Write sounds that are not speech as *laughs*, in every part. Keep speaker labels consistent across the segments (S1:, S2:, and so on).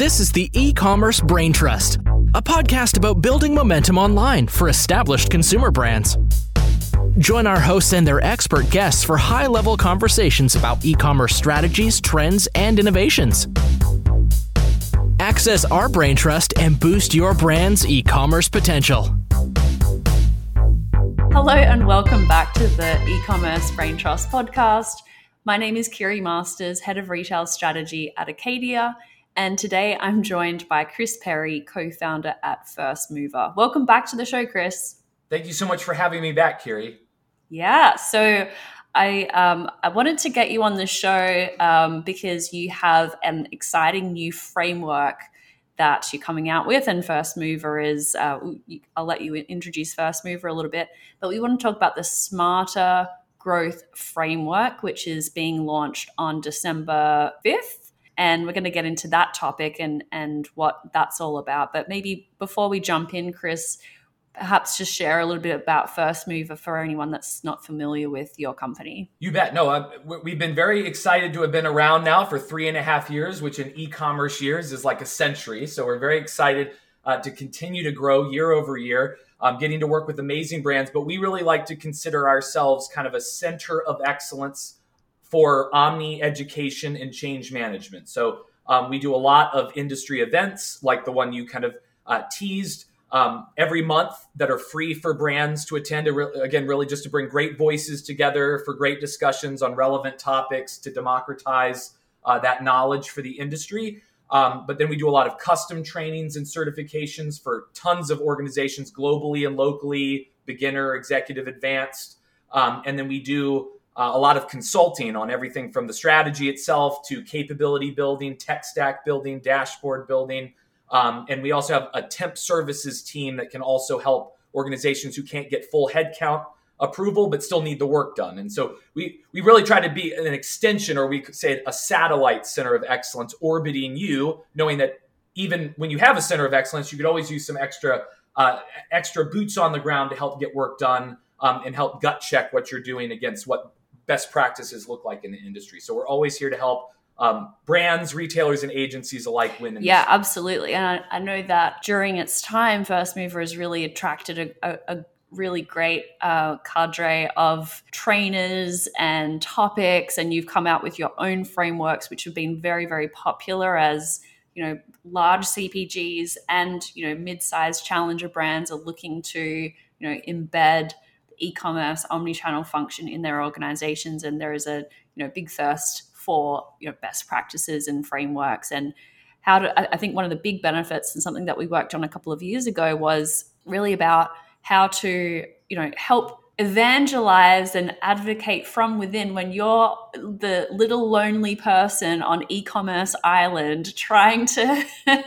S1: This is the e commerce Braintrust, a podcast about building momentum online for established consumer brands. Join our hosts and their expert guests for high level conversations about e commerce strategies, trends, and innovations. Access our brain trust and boost your brand's e commerce potential.
S2: Hello, and welcome back to the e commerce Braintrust podcast. My name is Kiri Masters, Head of Retail Strategy at Acadia. And today I'm joined by Chris Perry, co founder at firstmovr. Welcome back to the show, Chris.
S3: Thank you so much for having me back, Kiri.
S2: Yeah. So I um, I wanted to get you on the show um, because you have an exciting new framework that you're coming out with, and firstmovr is. Uh, I'll let you introduce firstmovr a little bit, but we want to talk about the smarter growth framework, which is being launched on December fifth. And we're going to get into that topic and and what that's all about. But maybe before we jump in, Chris, perhaps just share a little bit about firstmovr for anyone that's not familiar with your company.
S3: You bet. No, uh, we've been very excited to have been around now for three and a half years, which in e commerce years is like a century. So we're very excited uh, to continue to grow year over year, um, getting to work with amazing brands. But we really like to consider ourselves kind of a center of excellence for omni education and change management. So um, we do a lot of industry events like the one you kind of uh, teased um, every month that are free for brands to attend. To Again, really just to bring great voices together for great discussions on relevant topics to democratize uh, that knowledge for the industry. Um, but then we do a lot of custom trainings and certifications for tons of organizations globally and locally, beginner, executive, advanced. Um, and then we do uh, a lot of consulting on everything from the strategy itself to capability building, tech stack building, dashboard building. Um, and we also have a temp services team that can also help organizations who can't get full headcount approval but still need the work done. And so we we really try to be an extension, or we could say a satellite center of excellence orbiting you, knowing that even when you have a center of excellence, you could always use some extra uh, extra boots on the ground to help get work done um, and help gut check what you're doing against what best practices look like in the industry. So we're always here to help um, brands, retailers, and agencies alike win.
S2: yeah, absolutely. And I, I, know that during its time, firstmovr has really attracted a, a, a really great uh, cadre of trainers and topics, and you've come out with your own frameworks, which have been very, very popular as you know large CPGs and you know mid-sized challenger brands are looking to you know embed e-commerce omni-channel function in their organizations and there is a you know big thirst for you know best practices and frameworks. And how to i think one of the big benefits and something that we worked on a couple of years ago was really about how to you know help evangelize and advocate from within when you're the little lonely person on e-commerce island trying to *laughs*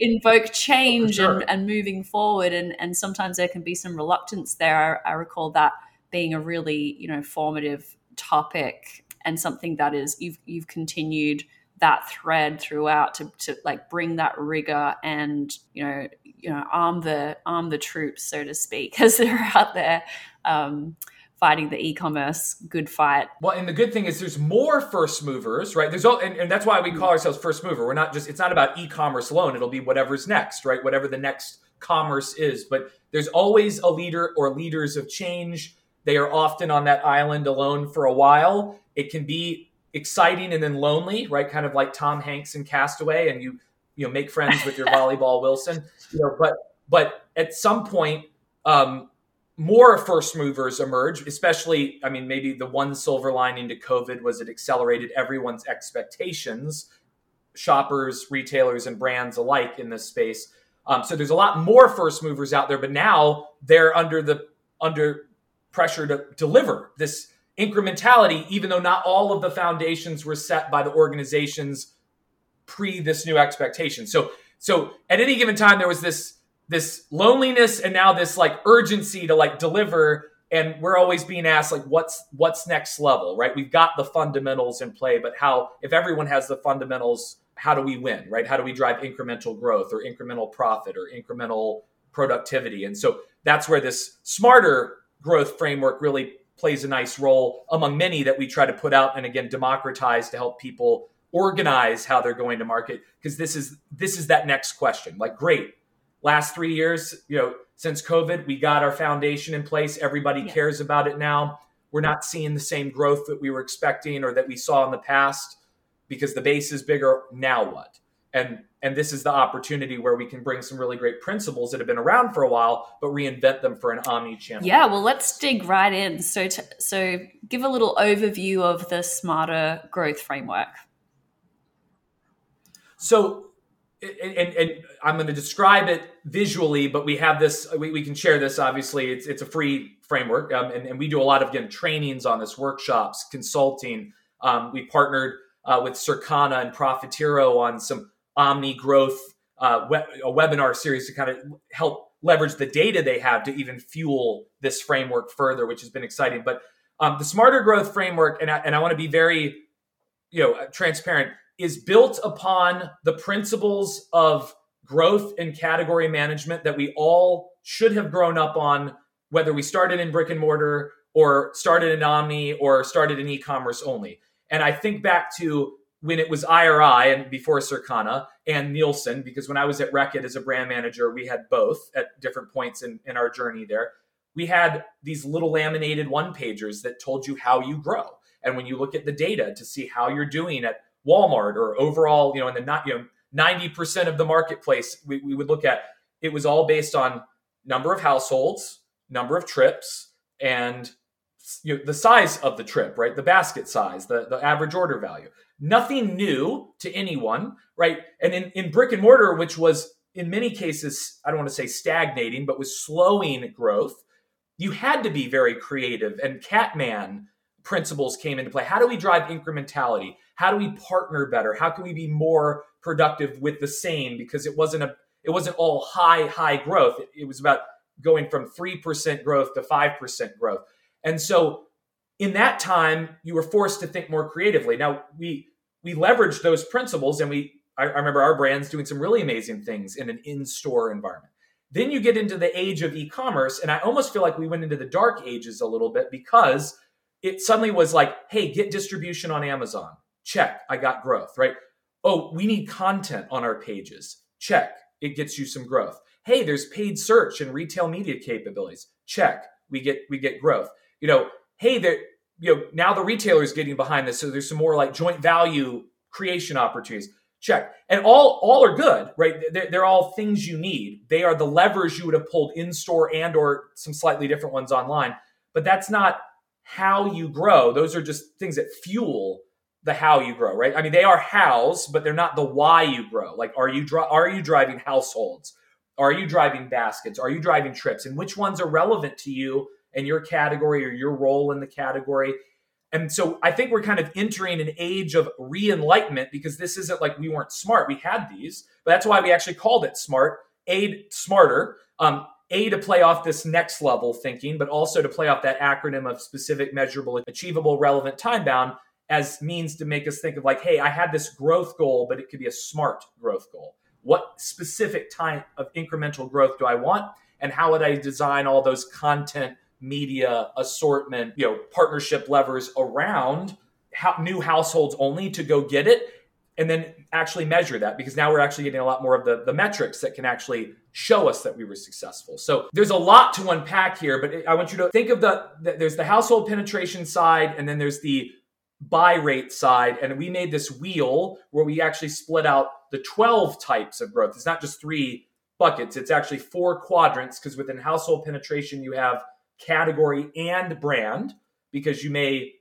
S2: invoke change sure. and, and, moving forward and, and sometimes there can be some reluctance there I, I recall that being a really you know formative topic and something that is you've you've continued that thread throughout to, to like bring that rigor and you know you know arm the arm the troops so to speak *laughs* as they're out there um, fighting the e-commerce good fight.
S3: Well and the good thing is there's more first movers right? There's all and, and that's why we call ourselves first mover. We're not just it's not about e-commerce alone. It'll be whatever's next right? Whatever the next commerce is. But there's always a leader or leaders of change. They are often on that island alone for a while. It can be exciting and then lonely, right? Kind of like Tom Hanks in Castaway, and you you know make friends with your *laughs* volleyball Wilson. You know, but but at some point, um, more first movers emerge. Especially, I mean, maybe the one silver lining to COVID was it accelerated everyone's expectations, shoppers, retailers, and brands alike in this space. Um, so there's a lot more first movers out there, but now they're under the under pressure to deliver this incrementality, even though not all of the foundations were set by the organizations pre this new expectation. So, so at any given time, there was this this loneliness and now this like urgency to like deliver and we're always being asked like what's what's next level right? We've got the fundamentals in play but how if everyone has the fundamentals how do we win right? How do we drive incremental growth or incremental profit or incremental productivity? And so that's where this smarter growth framework really plays a nice role among many that we try to put out and again democratize to help people organize how they're going to market because this is this is that next question. Like, great, last three years, you know, since COVID, we got our foundation in place. Everybody yeah. cares about it now. We're not seeing the same growth that we were expecting or that we saw in the past because the base is bigger. Now what? And and this is the opportunity where we can bring some really great principles that have been around for a while, but reinvent them for an omni-channel.
S2: Yeah, well, let's dig right in. So, to, so give a little overview of the smarter growth framework.
S3: So, and, and I'm going to describe it visually, but we have this. We, we, can share this. Obviously, it's it's a free framework, um, and, and, we do a lot of again trainings on this, workshops, consulting. Um, we partnered uh, with Circana and Profitero on some Omni Growth uh, a webinar series to kind of help leverage the data they have to even fuel this framework further, which has been exciting. But um, the Smarter Growth framework, and I, and I want to be very, you know, transparent, is built upon the principles of growth and category management that we all should have grown up on, whether we started in brick and mortar or started in Omni or started in e-commerce only. And I think back to when it was IRI and before Circana and Nielsen, because when I was at Reckitt as a brand manager, we had both at different points in, in our journey there. We had these little laminated one pagers that told you how you grow. And when you look at the data to see how you're doing at Walmart or overall, you know, in the not, you know, 90% of the marketplace, we, we would look at it was all based on number of households, number of trips, and you know, the size of the trip, right? The basket size, the, the average order value nothing new to anyone, right? And in, in brick and mortar, which was in many cases, I don't want to say stagnating, but was slowing growth, you had to be very creative. And Catman principles came into play. How do we drive incrementality? How do we partner better? How can we be more productive with the same? Because it wasn't a it wasn't all high, high growth. It, it was about going from 3% growth to 5% growth. And so in that time you were forced to think more creatively now we we leveraged those principles and we I, I remember our brands doing some really amazing things in an in-store environment then you get into the age of e-commerce and i almost feel like we went into the dark ages a little bit because it suddenly was like hey get distribution on amazon check i got growth right oh we need content on our pages check it gets you some growth hey there's paid search and retail media capabilities check we get we get growth you know hey, there, you know, now the retailer is getting behind this, so there's some more like joint value creation opportunities. Check, and all all are good, right? They're, they're all things you need. They are the levers you would have pulled in store and or some slightly different ones online. But that's not how you grow. Those are just things that fuel the how you grow, right? I mean, they are hows, but they're not the why you grow. Like, are you dri- are you driving households? Are you driving baskets? Are you driving trips? And which ones are relevant to you and your category or your role in the category. And so I think we're kind of entering an age of re enlightenment because this isn't like we weren't smart. We had these, but that's why we actually called it smart, aid smarter. Um, a to play off this next level thinking, but also to play off that acronym of specific, measurable, achievable, relevant, time bound as means to make us think of like, hey, I had this growth goal, but it could be a smart growth goal. What specific type of incremental growth do I want? And how would I design all those content media assortment, you know, partnership levers around how, new households only to go get it and then actually measure that because now we're actually getting a lot more of the, the metrics that can actually show us that we were successful. So there's a lot to unpack here, but I want you to think of the, the there's the household penetration side and then there's the buy rate side. And we made this wheel where we actually split out the 12 types of growth. It's not just three buckets, it's actually four quadrants because within household penetration, you have category and brand because you may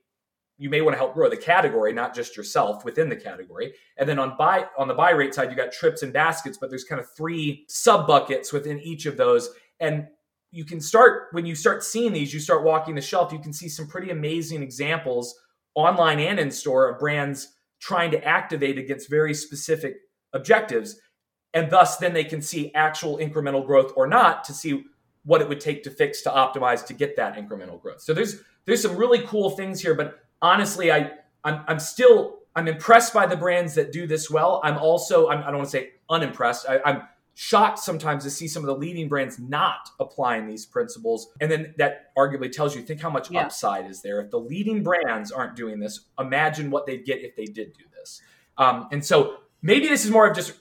S3: you may want to help grow the category not just yourself within the category. And then on buy on the buy rate side you got trips and baskets but there's kind of three sub buckets within each of those. And you can start when you start seeing these you start walking the shelf you can see some pretty amazing examples online and in store of brands trying to activate against very specific objectives. And thus then they can see actual incremental growth or not to see what it would take to fix to optimize to get that incremental growth. So there's there's some really cool things here, but honestly, I I'm, I'm still I'm impressed by the brands that do this well. I'm also I'm, I do not want to say unimpressed. I, I'm shocked sometimes to see some of the leading brands not applying these principles, and then that arguably tells you think how much yeah. upside is there if the leading brands aren't doing this. Imagine what they'd get if they did do this. Um, and so maybe this is more of just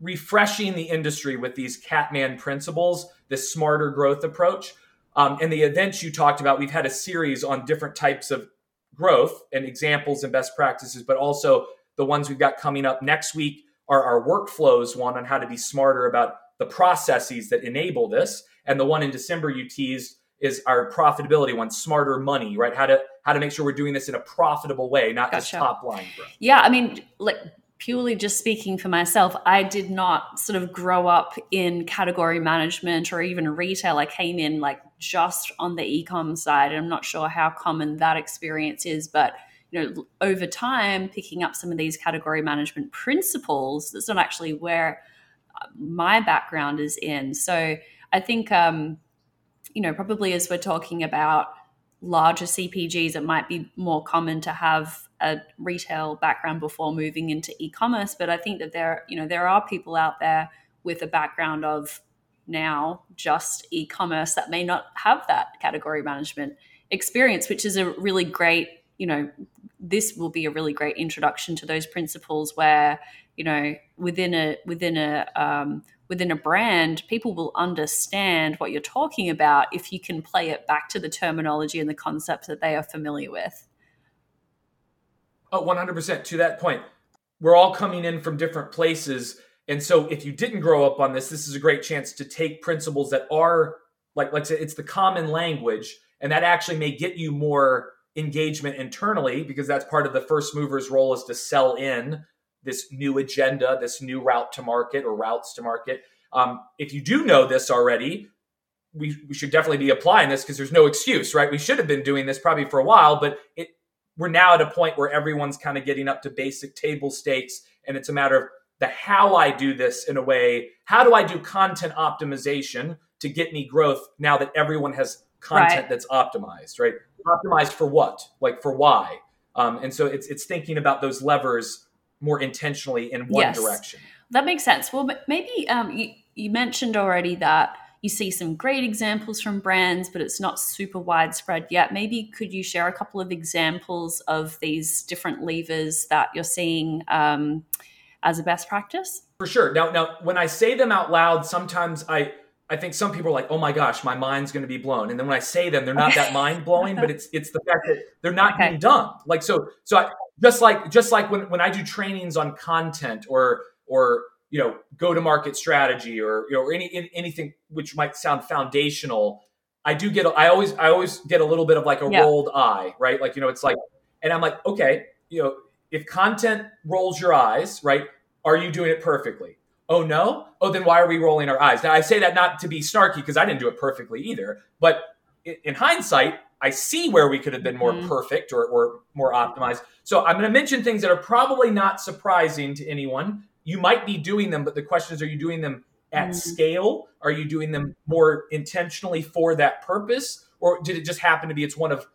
S3: refreshing the industry with these Catman principles, this smarter growth approach. Um, and the events you talked about, we've had a series on different types of growth and examples and best practices, but also the ones we've got coming up next week are our workflows one on how to be smarter about the processes that enable this. And the one in December you teased is our profitability one, smarter money, right? How to how to make sure we're doing this in a profitable way, not gotcha. just top line growth.
S2: Yeah, I mean, like purely just speaking for myself, I did not sort of grow up in category management or even retail. I came in like just on the e-com side. And I'm not sure how common that experience is, but you know, over time, picking up some of these category management principles, that's not actually where uh, my background is in. So I think, um, you know, probably as we're talking about larger CPGs, it might be more common to have a retail background before moving into e-commerce. But I think that there, you know, there are people out there with a background of now just e-commerce that may not have that category management experience, which is a really great, you know, this will be a really great introduction to those principles where, you know, within a within a um, within a brand, people will understand what you're talking about if you can play it back to the terminology and the concepts that they are familiar with.
S3: Oh, 100%. To that point, we're all coming in from different places. And so if you didn't grow up on this, this is a great chance to take principles that are like, say it's the common language, and that actually may get you more engagement internally because that's part of the first mover's role is to sell in this new agenda, this new route to market or routes to market. Um, if you do know this already, we, we should definitely be applying this because there's no excuse, right? We should have been doing this probably for a while, but it we're now at a point where everyone's kind of getting up to basic table stakes, and it's a matter of the how I do this in a way. How do I do content optimization to get me growth now that everyone has content right. that's optimized, right? Optimized for what? Like for why? Um, and so it's it's thinking about those levers more intentionally in one yes. direction.
S2: That makes sense. Well, maybe um, you, you mentioned already that you see some great examples from brands, but it's not super widespread yet. Maybe could you share a couple of examples of these different levers that you're seeing um, as a best practice?
S3: For sure. Now, now, when I say them out loud, sometimes I I think some people are like, "Oh my gosh, my mind's going to be blown," and then when I say them, they're not that *laughs* mind blowing, but it's it's the fact that they're not okay. being done. Like so, so I, just like just like when when I do trainings on content or or you know go to market strategy or you know or any anything which might sound foundational, I do get I always I always get a little bit of like a yeah. rolled eye, right? Like you know it's like, and I'm like, okay, you know, if content rolls your eyes, right? Are you doing it perfectly? Oh no? Oh, then why are we rolling our eyes? Now I say that not to be snarky because I didn't do it perfectly either, but in hindsight, I see where we could have been more mm-hmm. perfect or, or more optimized. So I'm going to mention things that are probably not surprising to anyone. You might be doing them, but the question is, are you doing them at mm-hmm. scale? Are you doing them more intentionally for that purpose? Or did it just happen to be it's one of,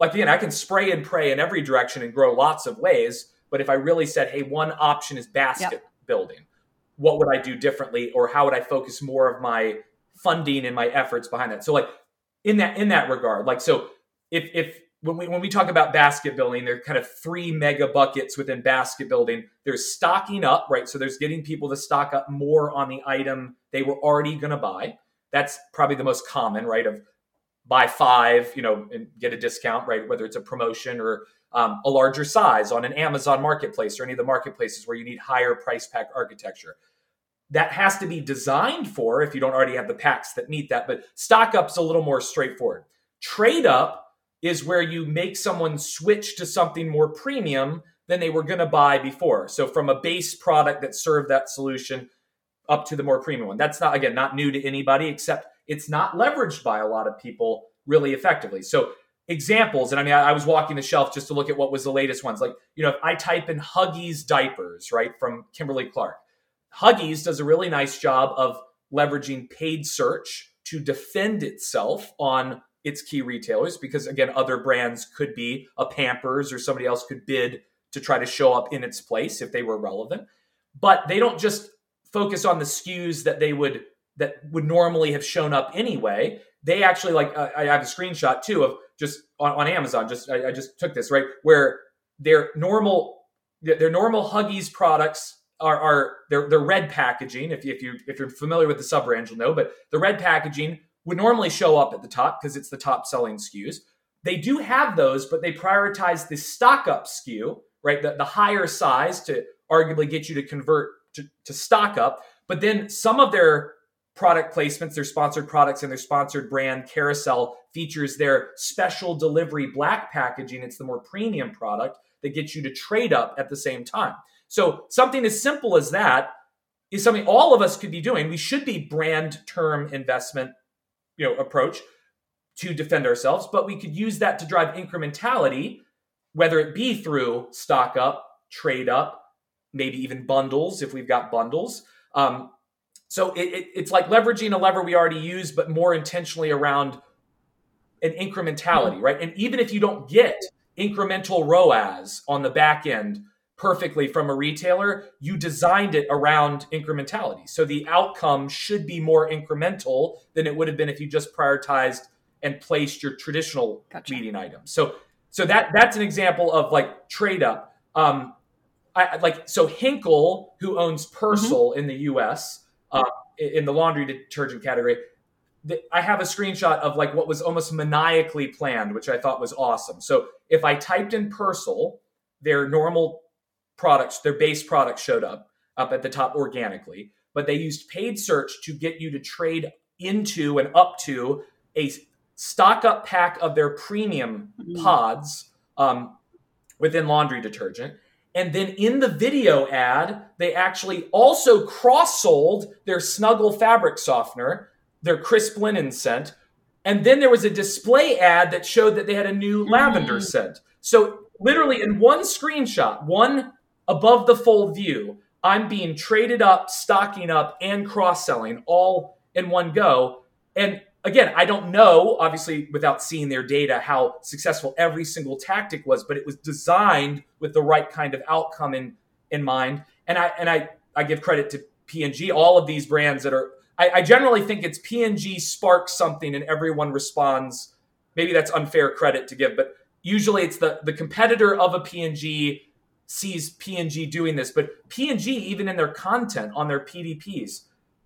S3: like, again, I can spray and pray in every direction and grow lots of ways. But if I really said, hey, one option is basket yep. building, what would I do differently? Or how would I focus more of my funding and my efforts behind that? So, like, in that in that regard. Like so, if if when we when we talk about basket building, there are kind of three mega buckets within basket building. There's stocking up, right? So there's getting people to stock up more on the item they were already going to buy. That's probably the most common, right? Of buy five, you know, and get a discount, right? Whether it's a promotion or um, a larger size on an Amazon marketplace or any of the marketplaces where you need higher price pack architecture that has to be designed for if you don't already have the packs that meet that. But stock up's a little more straightforward. Trade up is where you make someone switch to something more premium than they were going to buy before. So from a base product that served that solution up to the more premium one. That's not again not new to anybody except it's not leveraged by a lot of people really effectively. So examples, and I mean I, I was walking the shelf just to look at what was the latest ones. Like, you know, if I type in Huggies diapers, right, from Kimberly Clark, Huggies does a really nice job of leveraging paid search to defend itself on its key retailers because again other brands could be a Pampers or somebody else could bid to try to show up in its place if they were relevant. But they don't just focus on the SKUs that they would that would normally have shown up anyway. They actually like uh, I have a screenshot too of just on, on Amazon. Just I, I just took this right where their normal their normal Huggies products are, are their, their red packaging. If you, if you if you're familiar with the sub brand, you'll know. But the red packaging would normally show up at the top because it's the top selling SKUs. They do have those, but they prioritize the stock up SKU, right? The, the higher size to arguably get you to convert to, to stock up. But then some of their product placements, their sponsored products, and their sponsored brand carousel features their special delivery black packaging. It's the more premium product that gets you to trade up at the same time. So something as simple as that is something all of us could be doing. We should be brand term investment, you know, approach to defend ourselves, but we could use that to drive incrementality, whether it be through stock up, trade up, maybe even bundles if we've got bundles. Um, so it, it, it's like leveraging a lever we already use, but more intentionally around an incrementality, mm-hmm. right? And even if you don't get incremental ROAS on the back end perfectly from a retailer, you designed it around incrementality. So the outcome should be more incremental than it would have been if you just prioritized and placed your traditional gotcha. leading items. So so that that's an example of like trade up. Um, I, like so Henkel, who owns Persil mm-hmm. in the U.S. Uh, in the laundry detergent category, I have a screenshot of like what was almost maniacally planned, which I thought was awesome. So if I typed in Persil, their normal products, their base products showed up up at the top organically, but they used paid search to get you to trade into and up to a stock up pack of their premium mm-hmm. pods um, within laundry detergent. And then in the video ad, they actually also cross sold their Snuggle fabric softener, their crisp linen scent. And then there was a display ad that showed that they had a new mm-hmm. lavender scent. So, literally, in one screenshot, one above the fold view, I'm being traded up, stocking up, and cross selling all in one go. And again, I don't know, obviously, without seeing their data, how successful every single tactic was, but it was designed with the right kind of outcome in in mind. And I and I I give credit to P&G, all of these brands that are. I, I generally think it's P&G sparks something and everyone responds. Maybe that's unfair credit to give, but usually it's the the competitor of a P&G sees P&G doing this, but P&G even in their content on their PDPs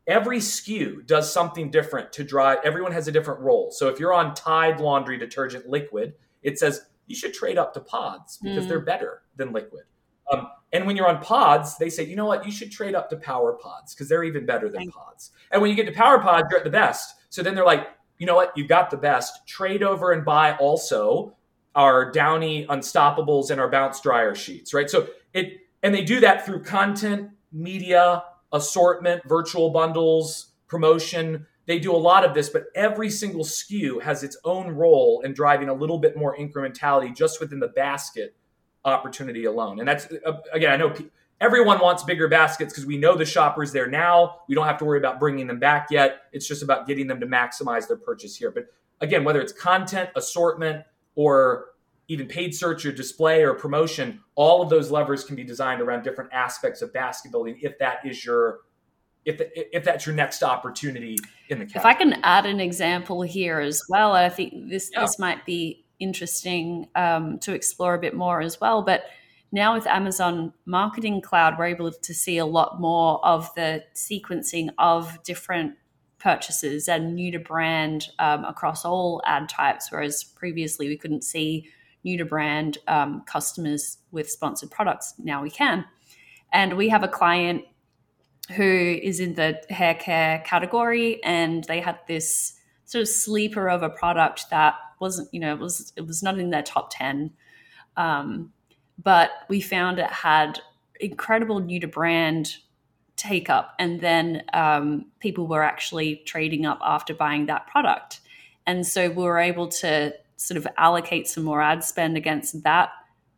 S3: every SKU does something different to drive. Everyone has a different role. So if you're on Tide laundry detergent liquid, it says you should trade up to pods because mm. they're better than liquid. Um, and when you're on pods, they say, you know what, you should trade up to power pods because they're even better than pods. And when you get to power pods, you're at the best. So then they're like, you know what, you got the best. Trade over and buy also our Downy Unstoppables and our Bounce dryer sheets, right? So it, and they do that through content, media, assortment, virtual bundles, promotion. They do a lot of this, but every single SKU has its own role in driving a little bit more incrementality just within the basket opportunity alone. And that's, uh, again, I know everyone wants bigger baskets because we know the shoppers there now. We don't have to worry about bringing them back yet. It's just about getting them to maximize their purchase here. But again, whether it's content, assortment, or even paid search or display or promotion, all of those levers can be designed around different aspects of basket building if that is your if the, if that's your next opportunity in the category.
S2: If I can add an example here as well, I think this yeah. this might be interesting um, to explore a bit more as well. But now with Amazon Marketing Cloud, we're able to see a lot more of the sequencing of different purchases and new to brand um, across all ad types, whereas previously we couldn't see new to brand um, customers with sponsored products. Now we can. And we have a client who is in the hair care category and they had this sort of sleeper of a product that wasn't, you know, it was it was not in their top 10. Um, but we found it had incredible new to brand take up and then um, people were actually trading up after buying that product and so we were able to sort of allocate some more ad spend against that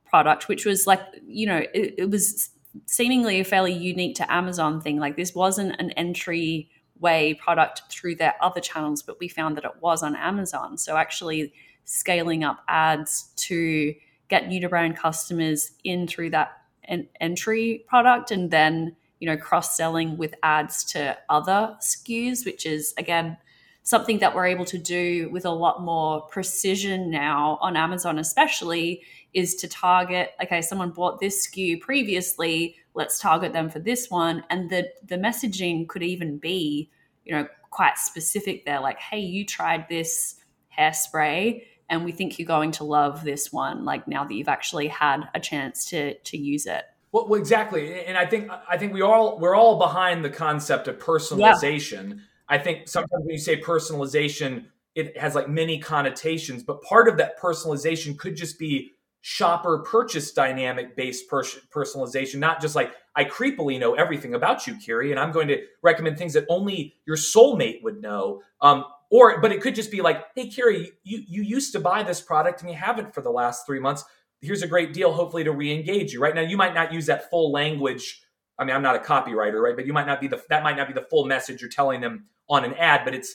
S2: product, which was like, you know, it, it was seemingly a fairly unique to Amazon thing. Like this wasn't an entry way product through their other channels, but we found that it was on Amazon. So actually scaling up ads to get new to brand customers in through that en- entry product and then you know cross selling with ads to other SKUs, which is again something that we're able to do with a lot more precision now on Amazon, especially is to target okay someone bought this SKU previously let's target them for this one. And the the messaging could even be you know quite specific there like hey you tried this hairspray and we think you're going to love this one like now that you've actually had a chance to to use it
S3: well, well exactly and i think i think we all we're all behind the concept of personalization yeah. i think sometimes when you say personalization it has like many connotations but part of that personalization could just be shopper purchase dynamic based personalization, not just like I creepily know everything about you, Kiri, and I'm going to recommend things that only your soulmate would know. Um, or, but it could just be like, hey, Kiri, you you used to buy this product and you haven't for the last three months. Here's a great deal, hopefully to re-engage you. Right now, you might not use that full language. I mean, I'm not a copywriter, right? But you might not be the that might not be the full message you're telling them on an ad, but it's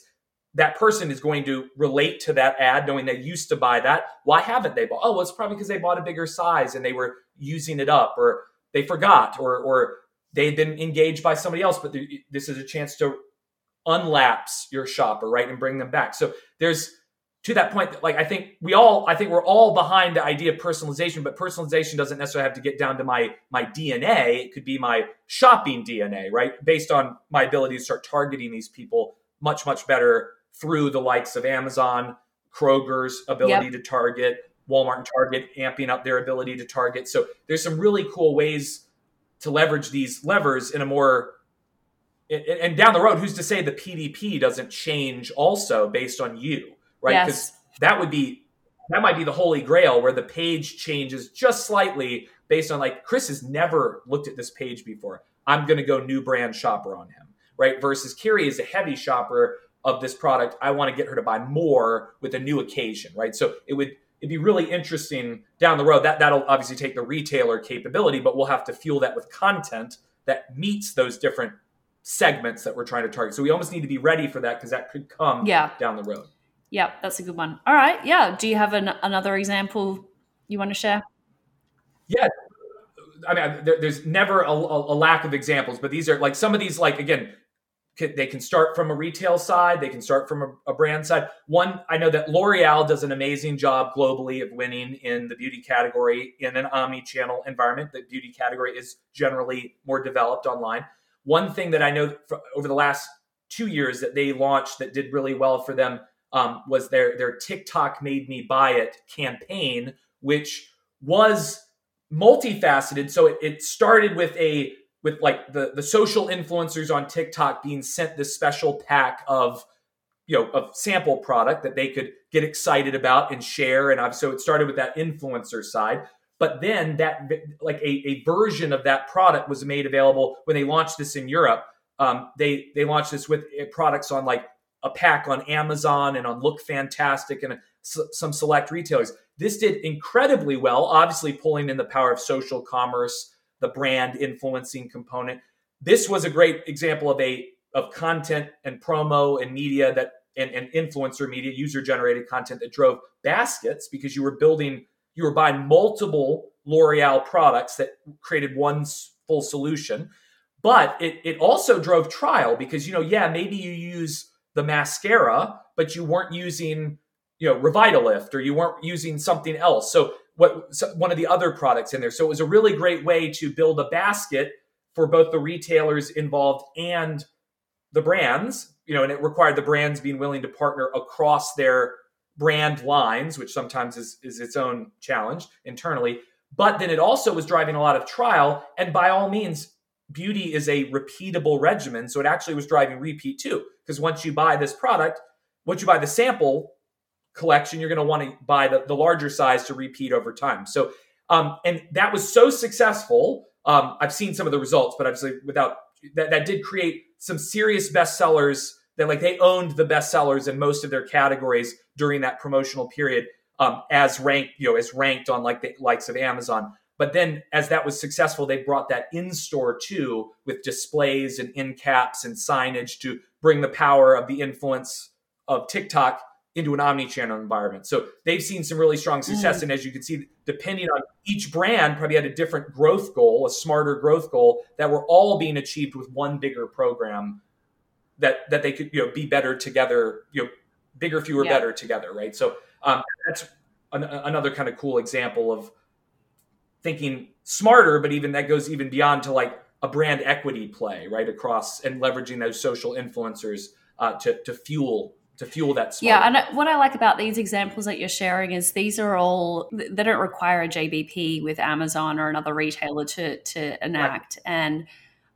S3: that person is going to relate to that ad knowing they used to buy that. Why haven't they bought? Oh, well, it's probably because they bought a bigger size and they were using it up or they forgot or, or they've been engaged by somebody else. But this is a chance to unlapse your shopper, right? And bring them back. So there's to that point, like I think we all, I think we're all behind the idea of personalization, but personalization doesn't necessarily have to get down to my my DNA. It could be my shopping DNA, right? Based on my ability to start targeting these people much, much better through the likes of Amazon, Kroger's ability yep. to target, Walmart and Target amping up their ability to target. So there's some really cool ways to leverage these levers in a more and down the road, who's to say the PDP doesn't change also based on you, right? Because yes. that would be that might be the holy grail where the page changes just slightly based on like Chris has never looked at this page before. I'm going to go new brand shopper on him, right? Versus Kiri is a heavy shopper of this product. I want to get her to buy more with a new occasion, right? So it would it'd be really interesting down the road. That that'll obviously take the retailer capability, but we'll have to fuel that with content that meets those different segments that we're trying to target. So we almost need to be ready for that because that could come yeah. down the road.
S2: Yeah, that's a good one. All right. Yeah. Do you have an, another example you want to share?
S3: Yeah. I mean, there, there's never a, a, lack of examples, but these are like some of these, like, again, they can start from a retail side they can start from a, a, brand side one i know that l'oreal does an amazing job globally of winning in the beauty category in an omni-channel environment the beauty category is generally more developed online one thing that i know over the last two years that they launched that did really well for them um, was their their tiktok made me buy it campaign which was multifaceted. So it, it started with a with like the the social influencers on TikTok being sent this special pack of you know of sample product that they could get excited about and share. And so it started with that influencer side. But then that like a, a version of that product was made available when they launched this in Europe. Um, they they launched this with eh, products on like a pack on Amazon and on Look Fantastic and some select retailers this did incredibly well obviously pulling in the power of social commerce the brand influencing component. This was a great example of a of content and promo and media that and, and influencer media, user generated content that drove baskets because you were building, you were buying multiple L'Oreal products that created one full solution. But it, it also drove trial because, you know, yeah, maybe you use the mascara, but you weren't using, you know, Revitalift or you weren't using something else. So what one of the other products in there. So it was a really great way to build a basket for both the retailers involved and the brands. You know, and it required the brands being willing to partner across their brand lines, which sometimes is, is its own challenge internally. But then it also was driving a lot of trial. And by all means, beauty is a repeatable regimen. So it actually was driving repeat too. Because once you buy this product, once you buy the sample, collection, you're going to want to buy the, the larger size to repeat over time. So, um, and that was so successful. Um, I've seen some of the results, but obviously without that, that did create some serious bestsellers that like they owned the bestsellers in most of their categories during that promotional period um, as ranked, you know, as ranked on like the likes of Amazon. But then as that was successful, they brought that in store too with displays and endcaps and signage to bring the power of the influence of TikTok into an omni-channel environment. So they've seen some really strong success. Mm. And as you can see, depending on each brand probably had a different growth goal, a smarter growth goal that were all being achieved with one bigger program that that they could you know be better together, you know, bigger, fewer, yeah. better together, right? So um, that's an, another kind of cool example of thinking smarter, but even that goes even beyond to like a brand equity play, right? Across and leveraging those social influencers uh, to, to fuel to fuel that
S2: smarter. yeah and what i like about these examples that you're sharing is these are all they don't require a jbp with amazon or another retailer to to enact right. and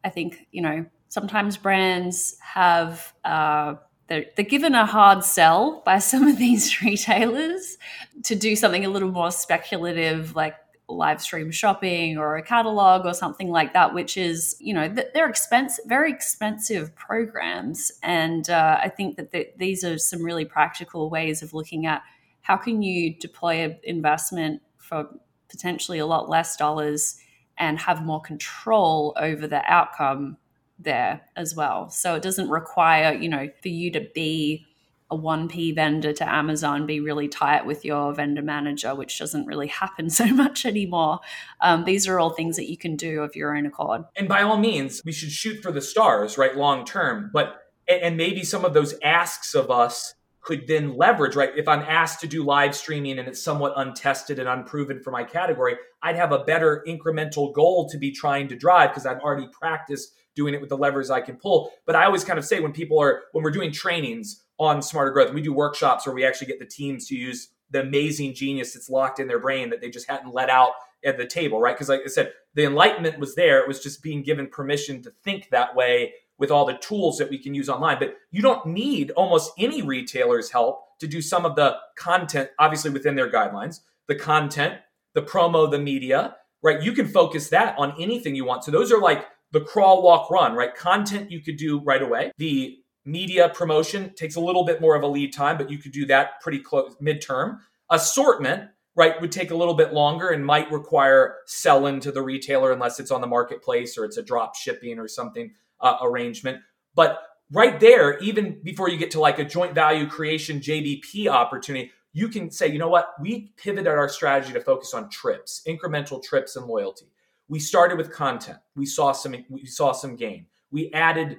S2: i think you know sometimes brands have uh, they're, they're given a hard sell by *laughs* some of these retailers to do something a little more speculative like live stream shopping or a catalog or something like that which is you know they're expensive very expensive programs. And uh, i think that the, these are some really practical ways of looking at how can you deploy an investment for potentially a lot less dollars and have more control over the outcome there as well. So it doesn't require you know for you to be a 1p vendor to Amazon be really tight with your vendor manager, which doesn't really happen *laughs* so much anymore. Um, these are all things that you can do of your own accord.
S3: And by all means, we should shoot for the stars, right, long term. But and maybe some of those asks of us could then leverage, right? If I'm asked to do live streaming and it's somewhat untested and unproven for my category, I'd have a better incremental goal to be trying to drive because I've already practiced doing it with the levers I can pull. But I always kind of say when people are, when we're doing trainings, on smarter growth. We do workshops where we actually get the teams to use the amazing genius that's locked in their brain that they just hadn't let out at the table, right? Because, like I said, the enlightenment was there. It was just being given permission to think that way with all the tools that we can use online. But you don't need almost any retailer's help to do some of the content, obviously within their guidelines, the content, the promo, the media, right? You can focus that on anything you want. So those are like the crawl, walk, run, right? Content you could do right away. The media promotion takes a little bit more of a lead time, but you could do that pretty close midterm. Assortment, right, would take a little bit longer and might require selling to the retailer unless it's on the marketplace or it's a drop shipping or something uh, arrangement. But right there, even before you get to like a joint value creation JBP opportunity, you can say, you know what, we pivoted our strategy to focus on trips, incremental trips and loyalty. We started with content. We saw some we saw some gain. We added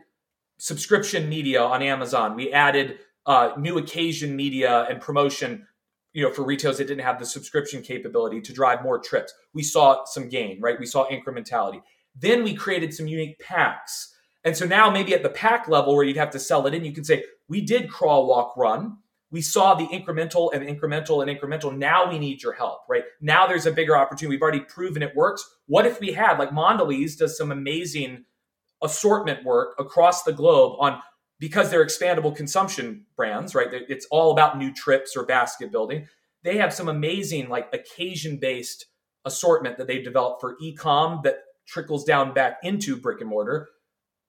S3: subscription media on Amazon. We added uh, new occasion media and promotion, you know, for retailers that didn't have the subscription capability to drive more trips. We saw some gain, right? We saw incrementality. Then we created some unique packs. And so now maybe at the pack level where you'd have to sell it in, you can say, we did crawl, walk, run. We saw the incremental and incremental and incremental. Now we need your help, right? Now there's a bigger opportunity. We've already proven it works. What if we had, like Mondelez does some amazing assortment work across the globe on because they're expandable consumption brands, right? It's all about new trips or basket building. They have some amazing like occasion based assortment that they've developed for e-com that trickles down back into brick and mortar.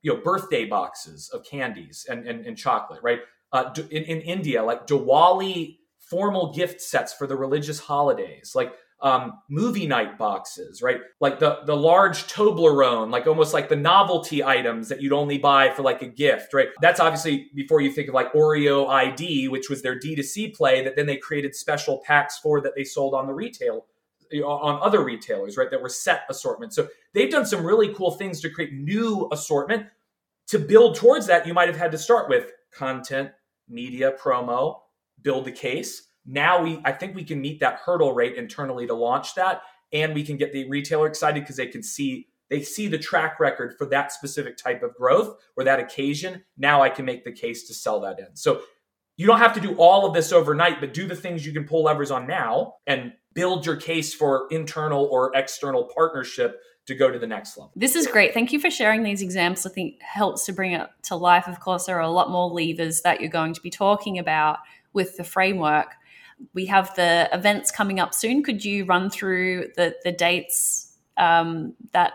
S3: You know, birthday boxes of candies and, and, and chocolate, right? Uh, in, in India, like Diwali formal gift sets for the religious holidays, like um, movie night boxes, right? Like the the large Toblerone, like almost like the novelty items that you'd only buy for like a gift, right? That's obviously before you think of like Oreo ID, which was their D2C play that then they created special packs for that they sold on the retail on other retailers, right? That were set assortment. So they've done some really cool things to create new assortment. To build towards that, you might have had to start with content, media, promo, build the case now we I think we can meet that hurdle rate internally to launch that and we can get the retailer excited because they can see they see the track record for that specific type of growth or that occasion. Now I can make the case to sell that in. So you don't have to do all of this overnight, but do the things you can pull levers on now and build your case for internal or external partnership to go to the next level.
S2: This is great. Thank you for sharing these examples. I think helps to bring it to life. Of course, there are a lot more levers that you're going to be talking about with the framework we have the events coming up soon. Could you run through the the dates um, that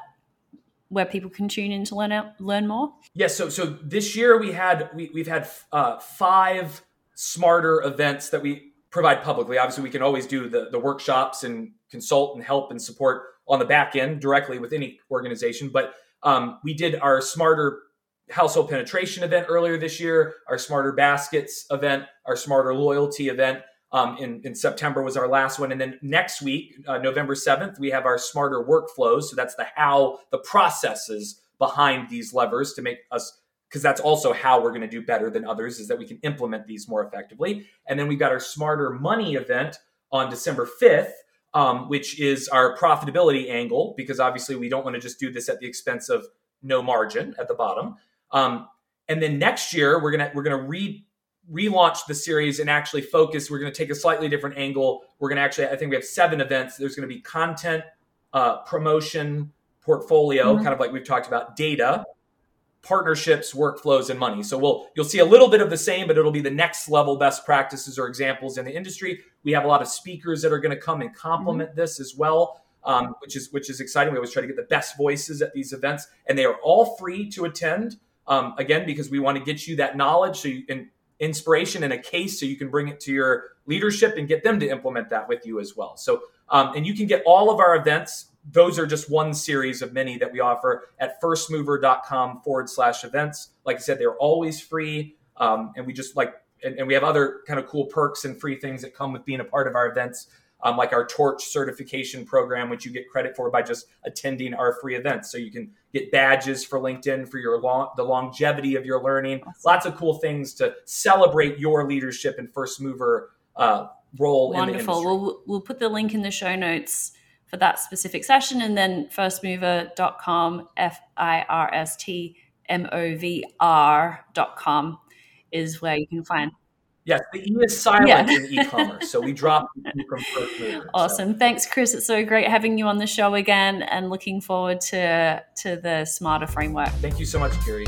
S2: where people can tune in to learn out, learn more?
S3: Yes. Yeah, so so this year we had we, we've had uh, five smarter events that we provide publicly. Obviously, we can always do the the workshops and consult and help and support on the back end directly with any organization. But um, we did our smarter household penetration event earlier this year, our smarter baskets event, our smarter loyalty event um, in, in September was our last one. And then next week, uh, November 7th, we have our smarter workflows. So that's the how, the processes behind these levers to make us, because that's also how we're going to do better than others, is that we can implement these more effectively. And then we've got our smarter money event on December 5th. um, which is our profitability angle, because obviously we don't want to just do this at the expense of no margin at the bottom. Um, and then next year we're gonna we're gonna re relaunch the series and actually focus. We're gonna take a slightly different angle. We're gonna actually I think we have seven events. There's gonna be content, uh, promotion, portfolio, mm-hmm. kind of like we've talked about, data, partnerships, workflows, and money. So we'll you'll see a little bit of the same, but it'll be the next level best practices or examples in the industry. We have a lot of speakers that are going to come and complement mm-hmm. this as well. Um, which is which is exciting. We always try to get the best voices at these events, and they are all free to attend. Um, again, because we want to get you that knowledge, so you can inspiration and a case, so you can bring it to your leadership and get them to implement that with you as well. So, um, and you can get all of our events those are just one series of many that we offer at firstmovr.com forward slash events. Like I said, they're always free. Um, and we just like, and, and, we have other kind of cool perks and free things that come with being a part of our events, um, like our Torch certification program, which you get credit for by just attending our free events. So you can get badges for LinkedIn for your long, the longevity of your learning. Awesome. Lots of cool things to celebrate your leadership and first mover uh, role.
S2: Wonderful. We'll, we'll put the link in the show notes for that specific session. And then firstmovr.com, F I R S T M O V R.com is where you can find.
S3: Yes, the E is silent yeah. in e-commerce, so we *laughs* dropped E from First Mover.
S2: Awesome, so. thanks, Chris. It's so great having you on the show again, and looking forward to to the smarter framework.
S3: Thank you so much, Kiri.